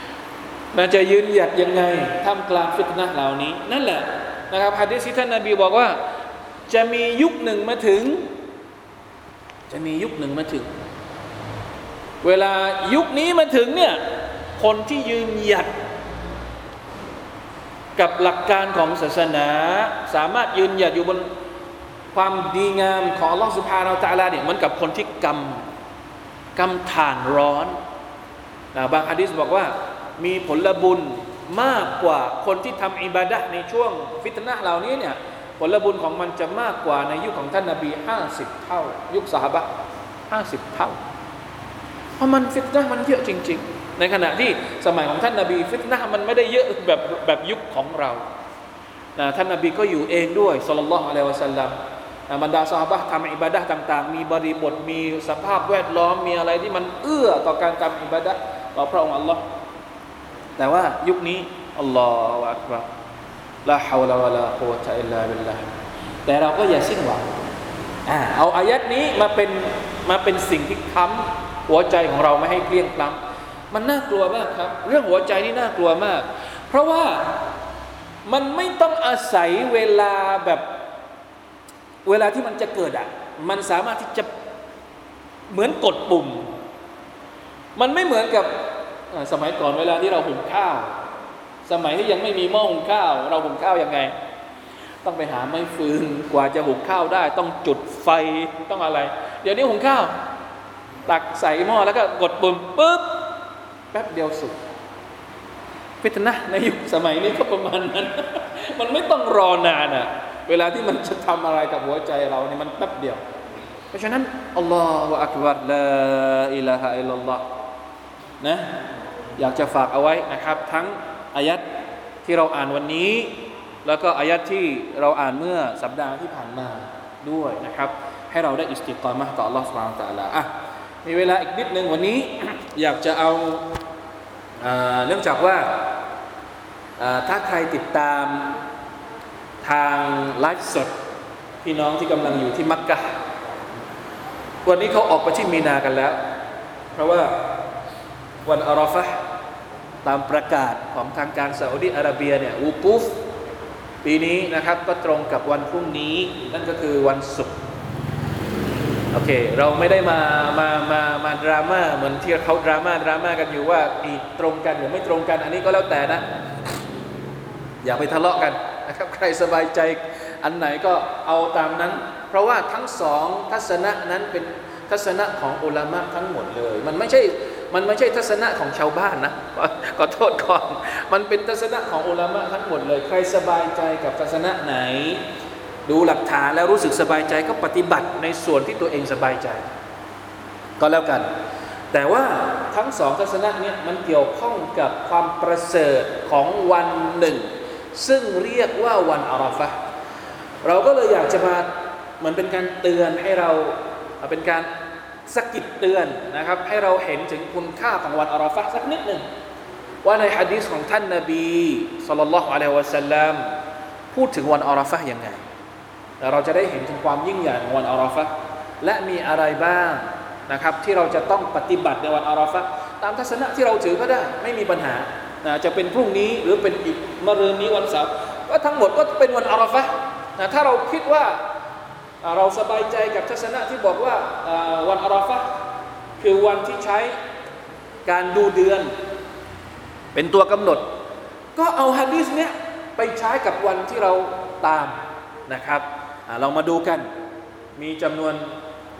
ๆน่าจะยืนหยัดยังไงท่ามกลางฟิตนะเหล่านี้ นั่นแหละนะครับฮะดิษที่ท่านนาบีบอกว่า จะมียุคหนึ่งมาถึง จะมียุคหนึ่งมาถึง เวลายุคนี้มาถึงเนี่ยคนที่ยืนหยัด กับหลักการของศาสนา สามารถยืนหยัดอยู่บนความดีงามของอัลลอฮฺสุบฮานาอัลตะลาเนี่ยเหมือนกับคนที่กำกำถ่านร้อนนะบางอะดิษบอกว่ามีผลบุญมากกว่าคนที่ทำอิบาดะในช่วงฟิตนะห์เหล่านี้เนี่ย ผลบุญของมันจะมากกว่าในยุคของท่านนาบีห้าสิบเท่า ยุคสหบะห้าสิบเท่า เพราะมันฟิตนะมันเยอะจริง ๆ ในขณะที่สมัยของท่านนาบีฟิตนะมันไม่ได้เยอะแบบแบบยุคของเรานะท่านนาบีก็อยู่เองด้วยสุลลัลลอฮุอะลัยวะสัลลัมบรรดาสหบะทำอิบาดะต่าง ๆ มีบริบทมีสภาพแวดล้อมมีอะไรที่มันเอื้อต่อการทำอิบาดะต่อพระองค์อัลลอฮ์แต่ว่ายุคนี้อัลลอฮฺอักบาร ลาฮาวลาวะลากุวะตะอิลลาบิลลาแต่เราก็อย่าสิ้นหวังอ่าเอาอายัดนี้มาเป็นมาเป็นสิ่งที่ค้ำหัวใจของเราไม่ให้เกลี้ยงกล้ำมันน่ากลัวมากครับ เรื่องหัวใจนี่น่ากลัวมาก เพราะว่ามันไม่ต้องอาศัยเวลาแบบเวลาที่มันจะเกิดอะ มันสามารถที่จะเหมือนกดปุ่ม มันไม่เหมือนกับสมัยก่อนเวลาที่เราหุงข้าว สมัยที่ยังไม่มีหม้อหุงข้าว เราหุงข้าวยังไง ต้องไปหาไม้ฟืนกว่าจะหุงข้าวได้ ต้องจุดไฟต้องอะไร เดี๋ยวนี้หุงข้าว ตักใส่หม้อแล้วก็กดปุ่มปุ๊บแป๊บเดียวสุดพิจนะในยุคสมัยนี้ก็ประมาณนั้น มันไม่ต้องรอนานอะเวลาที่มันจะทำอะไรกับหัวใจเราเนี่ยมันแป๊บเดียว เพราะฉะนั้นอัลลอฮฺอักบัรลาอิลาฮะอิลลัลลอฮ์นะอยากจะฝากเอาไว้นะครับ ทั้ง อายัดที่เราอ่านวันนี้ แล้วก็อายัดที่เราอ่านเมื่อสัปดาห์ที่ผ่านมาด้วยนะครับ ให้เราได้อิสติกรมาต่อ Allah سبحانه และ تعالى อ่ะมีเวลาอีกนิดหนึ่งวันนี้ อยากจะเอาเนื่องจากว่าถ้าใครติดตามทางไลฟ์สดพี่น้องที่กำลังอยู่ที่มักกะวันนี้เขาออกไปที่มีนากันแล้ว เพราะว่าวันอารอฟะ ตามประกาศของทางการซาอุดิอาระเบียเนี่ยวูกูฟปีนี้นะครับก็ตรงกับวันพรุ่งนี้ นั่นก็คือวันศุกร์โอเค เราไม่ได้มามามามาดราม่าเหมือนที่เขาดราม่าดราม่ากันอยู่ว่าอีตรงกันหรือไม่ตรงกัน อันนี้ก็แล้วแต่นะ อย่าไปทะเลาะกันนะครับ ใครสบายใจอันไหนก็เอาตามนั้น เพราะว่าทั้งสองทัศนะนั้นเป็นทัศนะของอุลามะทั้งหมดเลย มันไม่ใช่ มันไม่ใช่ทัศนะของชาวบ้านนะขอโทษก่อน มันเป็นทัศนะของอุลามะทั้งหมดเลย ใครสบายใจกับทัศนะไหน ดูหลักฐานแล้วรู้สึกสบายใจก็ปฏิบัติในส่วนที่ตัวเองสบายใจ ก็แล้วกัน แต่ว่าทั้งสองทัศนะนี้มันเกี่ยวข้องกับความประเสริฐของวันหนึ่ง ซึ่งเรียกว่าวันอาราฟะเราก็เลยอยากจะมาเหมือนเป็นการเตือนให้เราเป็นการ สกิดเตือนนะครับให้เราเห็นถึงคุณค่าของวันอาราฟะสักนิดหนึ่งว่าในฮะดีษของท่านนาบีสุลต่านละฮ์อะลัยฮิวะสัลลัมพูดถึงวันอาราฟะยังไงแล้วเราจะได้เห็นถึงความยิ่งใหญ่ของวันอาราฟะและมีอะไรบ้างนะครับที่เราจะต้องปฏิบัติในวันอาราฟะตามทัศนะที่เราถือก็ได้ไม่มีปัญหานะจะเป็นพรุ่งนี้หรือเป็นอีกมะรืนนี้วันเสาร์ก็ทั้งหมดก็เป็นวันอาราฟะนะถ้าเราคิดว่า เราสบายใจกับทัศนะที่บอกว่าวันอาราฟะคือวันที่ใช้การดูเดือน เป็นตัวกำหนด ก็เอาฮะดีษเนี้ยไปใช้กับวันที่เราตามนะครับเรามาดูกันมีจำนวน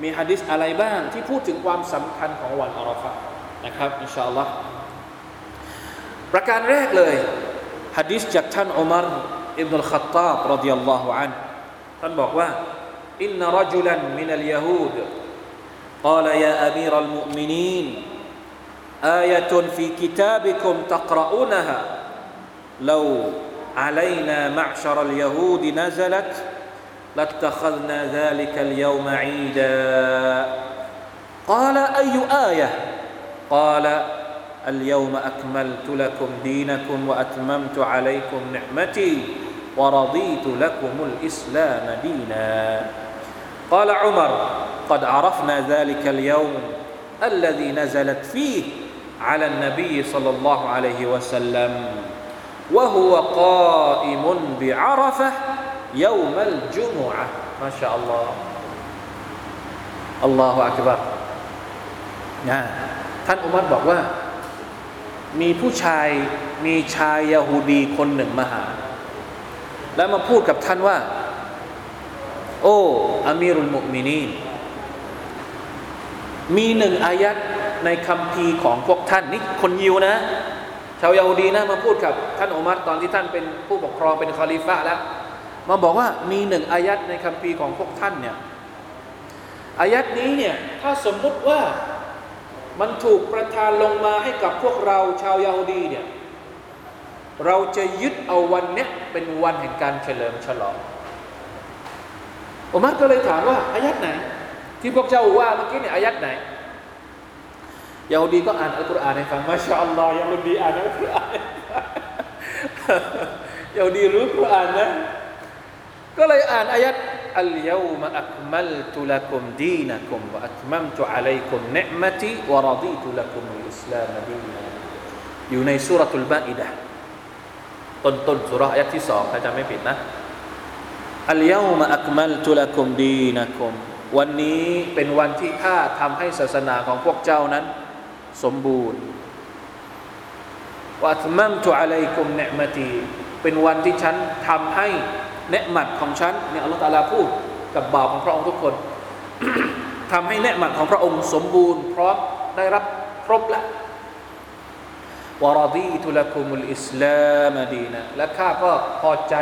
มีฮะดิษอะไรบ้างที่พูดถึงความสำคัญของวันอาราฟะนะครับอินชาอัลลอฮ์ประการแรกเลยฮะดิษจากท่านอุมารอิบนุลขัตตาบรดิยัลลอฮุอันท่านบอกว่า إن رجلا من اليهود. قال يا أمير المؤمنين آية في كتابكم تقرؤونها. لو علينا معشر اليهود نزلت لاتخذنا ذلك اليوم عيدا. قال أي آية؟ قال اليوم أكملت لكم دينكم وأتممت عليكم نعمتي ورضيت لكم الإسلام دينا. قال عمر قد عرفنا ذلك اليوم الذي نزلت فيه على النبي صلى الله عليه وسلم وهو قائم بعرفه يوم الجمعة ما شاء الله الله أكبر นะท่านอุมัรบอกว่า มีผู้ชายมีชายยาฮูดีคนหนึ่งมาหา แล้วมาพูดกับท่านว่า โอ้อามีรุลมุมินีนมีหนึ่งอายัดในคำพีของพวกท่านนี่คนยิวนะ ชาวยาฮูดีนะมาพูดกับท่านอุมัรตอนที่ท่านเป็นผู้ปกครองเป็นคอลิฟะแล้ว มาบอกว่ามีหนึ่งอายัดในคัมภีของพวกท่านเนี่ยอายัดนี้เนี่ยถ้าสมมุติว่ามันถูกประทานลงมาให้กับพวกเราชาวยาฮูดีเนี่ยเราจะยึดเอาวันเนี้ยเป็นวันแห่งการเฉลิมฉลอง อุมัรก็เลยถามว่าอายัดไหน ที่พวกเจ้าว่าเมื่อกี้เนี่ยอายัดไหนยาฮูดีก็อ่านอัลกุรอานให้ฟังมาชาอัลลอฮ์ยาฮูดีอ่านอัลกุรอานยาฮูดีรู้กุรอานนะก็เลยอ่านอายัดอัลยามะอักมัลตุลักุมดีนักุมวะอัตมัมตุอะลัยกุมเนมะติวะรดีตุลักุมอิสลามดีนอยู่ในสุรทูลบาอิดะต้นต้นสุรอายัดที่สองถ้าจำไม่ผิดนะ อัลยามะอักมัลตุลกุมดีนักุมวันนี้เป็นวันที่ข้าทำให้ศาสนาของพวกเจ้านั้น สมบูรณ์วะอัตมัมตุอะลัยกุมเนมติเป็นวันที่ฉันทำให้เนืหมัดของฉันเนี่ยอัลลอฮฺตาลาพูดกับบ่าวของพระองค์ทุกคนทำให้เนืหมัดของพระองค์สมบูรณ์ พร้อมได้รับครบแล้ววารดีตุลกุมุลอิสลามดีนะและข้าก็พอใจ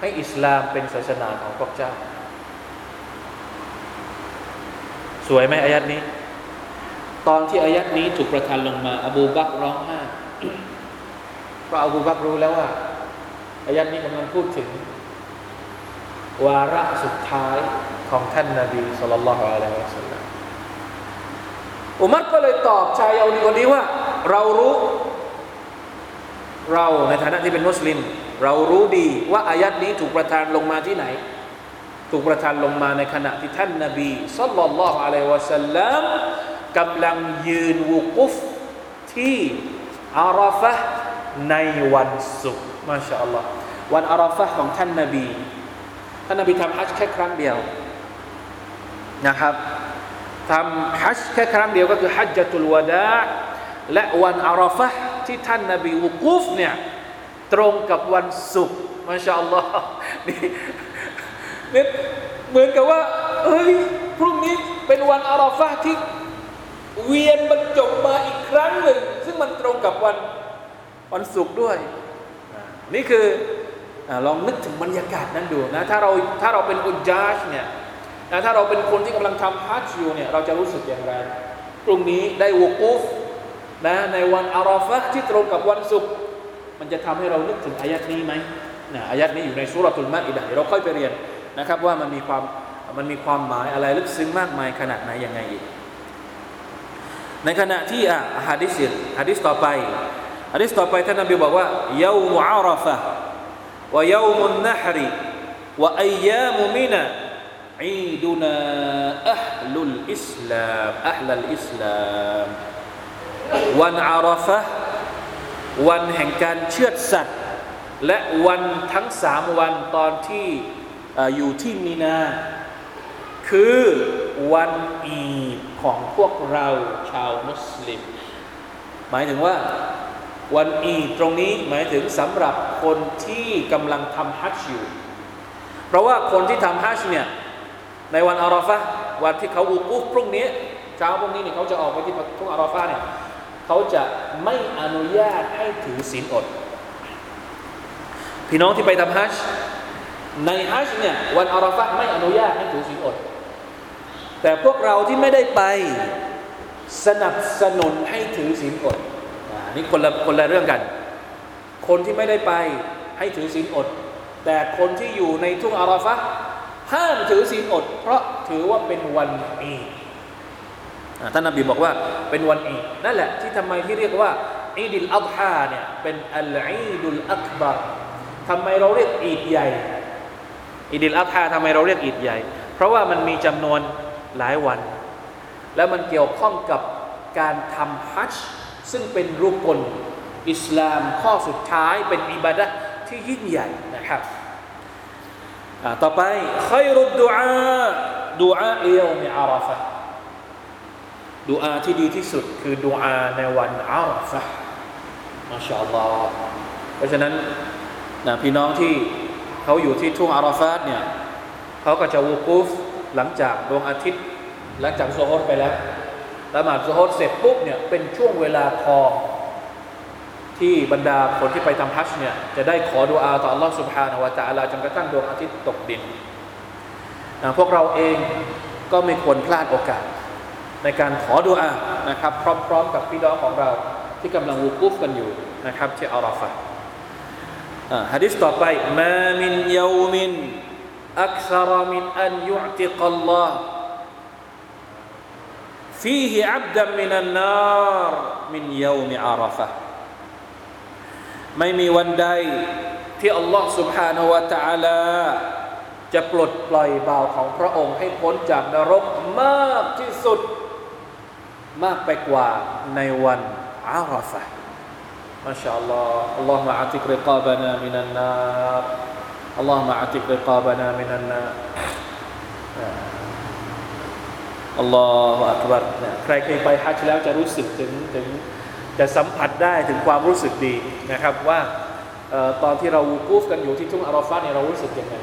ให้อิสลามเป็นศาสนาของพระเจ้า สวยไหมอายัดนี้ ตอนที่อายัดนี้ถูกประทานลงมา อบูบักร้องไห้เพราะอบูบักรู้แล้วว่าอายัดนี้กำลังพูดถึง วาระสุดท้ายของท่านนาบีสุลต่านละฮ์อะลัยฮิสลามอุมัรก็เลยตอบชายเอาดีคนนี้ว่า เรารู้ เราในฐานะที่เป็นมุสลิม เรารู้ดีว่าอายัดนี้ถูกประทานลงมาที่ไหน ถูกประทานลงมาในขณะที่ท่านนาบีสุลต่านละฮ์อะลัยวะสัลลัมกำลังยืนวุกุฟที่อาราฟะในวันศุกร์มาชาอัลลอฮ์วันอาราฟะของท่านนาบี ท่านนบีทำฮัจแค่ครั้งเดียวนะครับทำฮัจแค่ครั้งเดียวก็คือฮัจจตุลวะดาและวันอาราฟะที่ท่านนบีวุกูฟเนี่ย ตรงกับวันศุกร์มาชาอัลลอฮ์นี่นี่เหมือนกับว่าเฮ้ยพรุ่งนี้เป็นวันอาราฟะที่เวียนบรรจบมาอีกครั้งหนึ่ง ซึ่งมันตรงกับวันวันศุกร์ด้วย นี่คืออลองนึกถึงบรรยากาศนั้นดูนะถ้าเราถ้าเราเป็นอุจาชเนี่ยนะถ้าเราเป็นคนที่กำลังทำฮัจญ์อยู่เนี่ยเราจะรู้สึกอย่างไรพรุ่งนี้ได้วกูฟนะในวันอาราฟะที่ตรงกับวันศุกร์ มันจะทำให้เรานึกถึงอายัดนี้ไหมนะอายัดนี้อยู่ในสุรตุลมาอิดะเดี๋ยวเราค่อยไปเรียนนะครับ ว่ามันมีความมันมีความหมายอะไรลึกซึ้งมากมายขนาดไหนยังไงอีก ในขณะที่อะฮะดิษฮะดิษต่อไปฮะดิษต่อไปท่านนบีบอกว่าเยามุอาราฟะวะเยามุนนะฮรีวะอัยามุมินะอีดุนาอัลลุลอิสลามอัลลอิสลามวันอาราฟะ วันแห่งการเชือดสัตว์ และวันทั้งสามวันตอนที่อยู่ที่มีนา คือวันอีดของพวกเราชาวมุสลิม หมายถึงว่าวันอีดตรงนี้หมายถึงสำหรับคนที่กำลังทำฮัจญ์อยู่ เพราะว่าคนที่ทำฮัจญ์เนี่ยในวันอาราฟะวันที่เขาอูกุฟพรุ่งนี้เช้าพรุ่งนี้เนี่ยเขาจะออกไปที่ทุ่งอาราฟะเนี่ย เขาจะไม่อนุญาตให้ถือศีลอด พี่น้องที่ไปทำฮัจญ์ในฮัจญ์เนี่ยวันอาราฟะไม่อนุญาตให้ถือศีลอด แต่พวกเราที่ไม่ได้ไปสนับสนุนให้ถือศีลอดนี่คนละคนละเรื่องกัน คนที่ไม่ได้ไปให้ถือศีลอด แต่คนที่อยู่ในทุ่งอาราฟะห้ามถือศีลอด เพราะถือว่าเป็นวันอี ท่านนบีบอกว่าเป็นวันอีนั่นแหละที่ทำไมที่เรียกว่าอีดิลอัลฮาเนี่ยเป็นอัลอีดุลอักบารทำไมเราเรียกอีดใหญ่ อีดิลอัลฮาทำไมเราเรียกอีดใหญ่ เพราะว่ามันมีจำนวนหลายวัน แล้วมันเกี่ยวข้องกับการทำฮัจจ์ซึ่งเป็นรูปกลอิสลามข้อสุดท้ายเป็นอิบาดะที่ยิ่งใหญ่นะครับต่อไปขยรุดดูอาดูอาเอวในอาราฟะ ดูอาที่ดีที่สุดคือดูอาในวันอาราฟะมาชาอัลลอฮ์เพราะฉะนั้นนะพี่น้องที่เขาอยู่ที่ทุ่งอาราฟะเนี่ยเขาก็จะวูกูฟหลังจากดวงอาทิตย์ หลังจากโซฮดไปแล้วละหมาดโซฮดเสร็จปุ๊บเนี่ยเป็นช่วงเวลาทองที่บรรดาคนที่ไปทำฮัจญ์เนี่ยจะได้ขอดุอาต่อ Allah سبحانه และ تعالى จนกระทั่งดวงอาทิตย์ตกดินนะพวกเราเองก็ไม่ควรพลาดโอกาส ในการขอดุอานะครับ พร้อมๆกับพี่น้องของเราที่กำลังวูกุฟกันอยู่นะครับที่อาราฟะฮะดิษต่อไปมามินยามินอักษรมินอันยุติกัลลอฮ์ فيه عبدا من النار من يوم عرفه ไม่มีวันใดที่อัลลอฮ์ سبحانه และ تعالى จะปลดปล่อยบ่าวของพระองค์ให้พ้นจากนรกมากที่สุด มากไปกว่าในวันอาราฟะมาชาอัลลอฮ์อัลลอฮ์มาอัติกริกาบนามินันนาอัลลอฮ์มาอัติกริกาบนามินันนาอัลลอฮฺอักบัรใครเคยไปฮัจญ์แล้วจะรู้สึกถึงถึงจะสัมผัสได้ถึงความรู้สึกดีนะครับว่าตอนที่เราวูกูฟกันอยู่ที่ทุ่งอาราฟาเนี่ยเรารู้สึกยังไง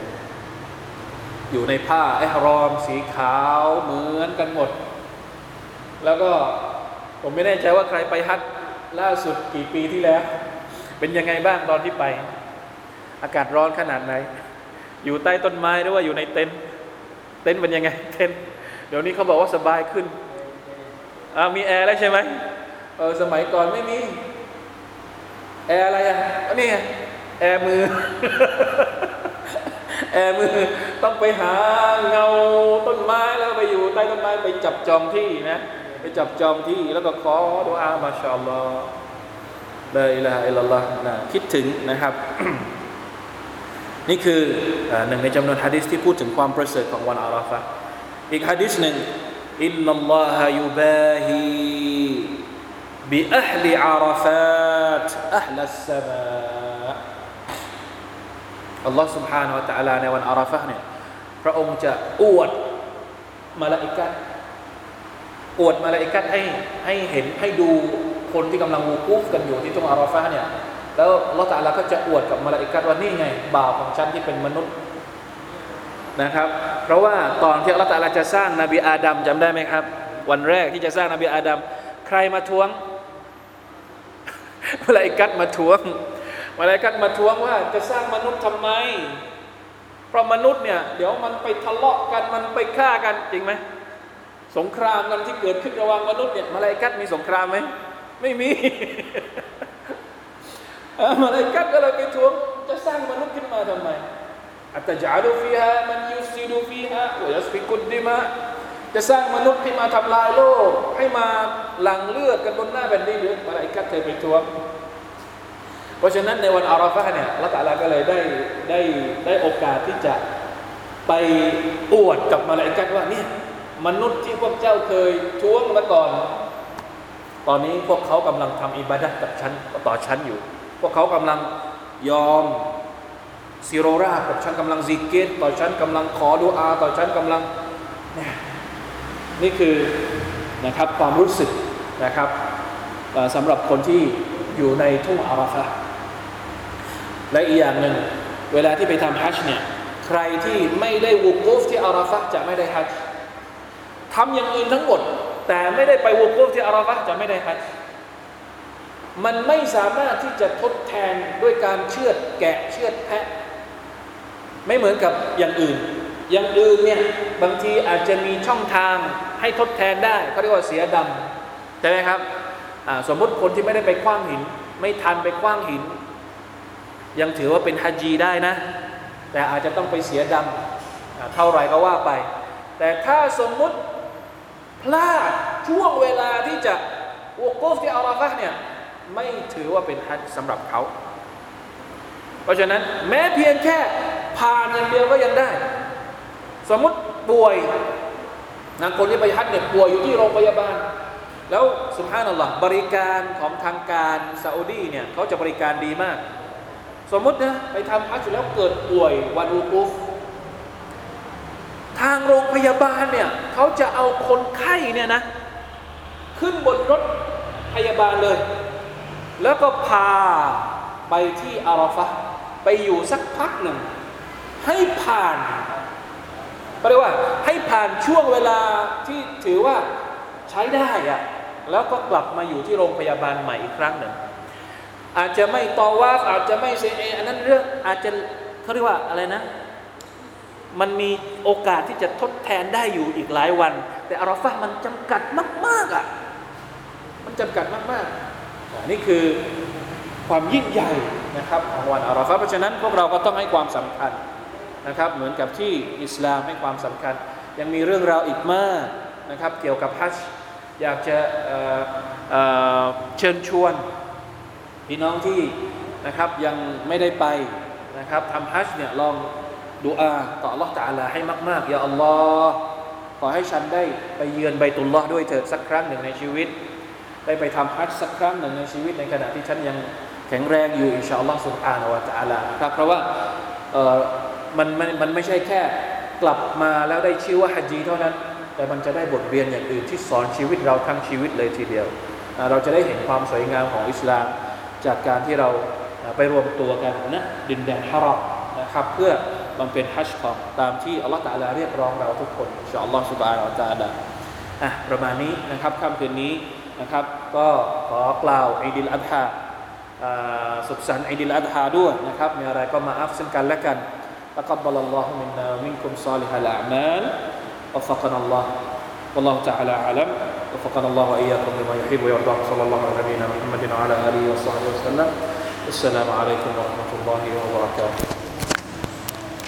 อยู่ในผ้าไอฮรอม สีขาวเหมือนกันหมด แล้วก็ผมไม่แน่ใจว่าใครไปฮัจญ์ล่าสุดกี่ปีที่แล้ว เป็นยังไงบ้างตอนที่ไป อากาศร้อนขนาดไหน อยู่ใต้ต้นไม้หรือว่าอยู่ในเต็นท์เต็นท์เป็นยังไง เต็นท์เดี๋ยวนี้เขาบอกว่าสบายขึ้นมีแอร์แล้วใช่ไหมเออสมัยก่อนไม่มี แอร์อะไรอะนี่แอร์มือ แอร์มือต้องไปหาเงาต้นไม้แล้วไปอยู่ใต้ต้นไม้ไปจับจองที่นะ ไปจับจองที่แล้วก็ขอดุอามาชาอัลลอฮ์ละอิลาอิลลัลห์นะคิดถึงนะครับ นี่คือหนึ่งในจำนวนฮะดิษที่พูดถึงความประเสริฐของวันอาราฟะอีกฮะดิษหนึ่งอินนัลลอฮะยุบาฮี بأهل عرفات أهل السماء อัลลอฮ์ سبحانه และ تعالى ในวันอาราฟะเนี่ยพระองค์จะอวดมาลาอิกัด อวดมาลาอิกัดให้ให้เห็นให้ดูคนที่กำลังวูกูฟกันอยู่ที่ตรงอาราฟะเนี่ย แล้วอัลลอฮ์ตาลาก็จะอวดกับมาลาอิกัดว่านี่ไง บ่าวของฉันที่เป็นมนุษย์นะครับ เพราะว่าตอนที่ลอฮฺตาลาจะสร้างนบีอาดัมจำได้ไหมครับ วันแรกที่จะสร้างนบีอาดัมใครมาทวงมาลาอิกัดมาทวงมาลาอิกัดมาทวงว่าจะสร้างมนุษย์ทำไม เพราะมนุษย์เนี่ยเดี๋ยวมันไปทะเลาะกันมันไปฆ่ากันจริงไหม สงครามกันที่เกิดขึ้นระหว่างมนุษย์เนี่ยมาลาอิกัดมีสงครามไหมไม่มีมาลาอิกัดก็เลยไปทวงจะสร้างมนุษย์ขึ้นมาทำไมอัตจารุฟีฮามันยุซิดูฟีฮาวยัสฟิกุดดิมะจะสร้างมนุษย์ให้มาทำลายโลก ให้มาหลั่งเลือดกันบนหน้าแผ่นดินหรือมาลาอิกัดเคยไปทวงเพราะฉะนั้นในวันอาราฟะเนี่ยละตาลาก็เลยได้ได้ได้โอกาสที่จะไปอวดกับมาลาอิกัดว่าเนี่ย มนุษย์ที่พวกเจ้าเคยทวงมาก่อน ตอนนี้พวกเขากำลังทำอิบาดะกับฉันต่อฉันอยู่ พวกเขากำลังยอมซิโรรากับฉันกำลังซิกเกตต่อฉันกำลังขอดุอา ต่อฉันกำลังเนี่ยนี่คือนะครับความรู้สึกนะครับสำหรับคนที่อยู่ในทุ่งอาราฟะและอีกอย่างหนึ่งเวลาที่ไปทำฮัจญ์เนี่ยใครที่ไม่ได้วุกูฟที่อาราฟะจะไม่ได้ฮัจญ์ ทำอย่างอื่นทั้งหมด แต่ไม่ได้ไปวกูฟที่อาราฟะจะไม่ได้ฮัจมันไม่สามารถที่จะทดแทนด้วยการเชือดแกะเชือดแพะ ไม่เหมือนกับอย่างอื่น อย่างอื่นเนี่ยบางทีอาจจะมีช่องทางให้ทดแทนได้เขาเรียกว่าเสียดำใช่ไหมครับสมมติคนที่ไม่ได้ไปคว้างหิน ไม่ทันไปคว้างหิน ยังถือว่าเป็นฮัจีได้นะ แต่อาจจะต้องไปเสียดำอ่าเท่าไหรก็ว่าไป แต่ถ้าสมมุติ พลาดช่วงเวลาที่จะวกฟที่อาราฟะเนี่ยไม่ถือว่าเป็นฮัจสำหรับเขา เพราะฉะนั้นแม้เพียงแค่ผ่านอย่างเดียวก็ยังได้ สมมติป่วยนางคนที่ไปฮัจเนี่ยป่วยอยู่ที่โรงพยาบาล แล้วสุภาพนัลลอฮ์บริการของทางการซาอุดีเนี่ยเขาจะบริการดีมาก สมมตินะไปทำฮัจแล้วเกิดป่วยวันอูกุฟ ทางโรงพยาบาลเนี่ยเขาจะเอาคนไข้เนี่ยนะ ขึ้นบนรถพยาบาลเลย แล้วก็พาไปที่อาราฟะไปอยู่สักพักหนึ่ง ให้ผ่านเขาเรียกว่าให้ผ่านช่วงเวลาที่ถือว่าใช้ได้อะแล้วก็กลับมาอยู่ที่โรงพยาบาลใหม่อีกครั้งหนึ่ง อาจจะไม่ตอว่าอาจจะไม่เซเออันนั้นเรื่องอาจจะเขาเรียกว่าอะไรนะ มันมีโอกาสที่จะทดแทนได้อยู่อีกหลายวัน แต่อาราฟะมันจำกัดมากๆอะมันจำกัดมากๆนี่คือความยิ่งใหญ่นะครับของวันอาราฟะเพราะฉะนั้นพวกเราก็ต้องให้ความสำคัญนะครับ เหมือนกับที่อิสลามให้ความสำคัญ ยังมีเรื่องราวอีกมากนะครับ เกี่ยวกับฮัจญ์อยากจะเชิญชวนพี่น้องที่นะครับยังไม่ได้ไปนะครับทำฮัจญ์เนี่ยลอง ดูอาต่อ Allah ตะอาลาให้มาก ๆ อย่าอัลลอฮ์ขอให้ฉันได้ไปเยือนใบตุลลอฮ์ด้วยเถิดสักครั้งหนึ่งในชีวิต ได้ไปทำฮัจญ์สักครั้งหนึ่งในชีวิต ในขณะที่ฉันยังแข็งแรงอยู่อินชาอัลลอฮ์สุบฮานาวะตะอาลาครับเพราะว่าเออมันมันมันไม่ใช่แค่กลับมาแล้วได้ชื่อว่าฮัจญีเท่านั้น แต่มันจะได้บทเรียนอย่างอื่นที่สอนชีวิตเราทั้งชีวิตเลยทีเดียว เราจะได้เห็นความสวยงามของอิสลาม จากการที่เราอ่าไปรวมตัวกันนะดินแดนحرامนะครับเพื่อ บำเพ็ญฮัจญ์ของตามที่อัลลอฮฺตะอาลาเรียกร้องเราทุกคนอินชาอัลลอฮฺสุบฮานะฮูวะตะอาลาอ่ะประมาณนี้นะครับค่ำคืนนี้นะครับก็ขอกล่าวอีดิลอัฎฮาอ่าสุขสันต์อีดิลอัฎฮาด้วยนะครับมีอะไรก็มาอัฟซึ่งกันและกัน تقبل الله منا ومنكم صالح الأعمال وفقنا الله والله تعالى أعلم وفقنا الله وإياكم لما يحب ويرضى صلى الله على نبينا محمد وعلى آله وصحبه وسلم السلام عليكم ورحمة الله وبركاته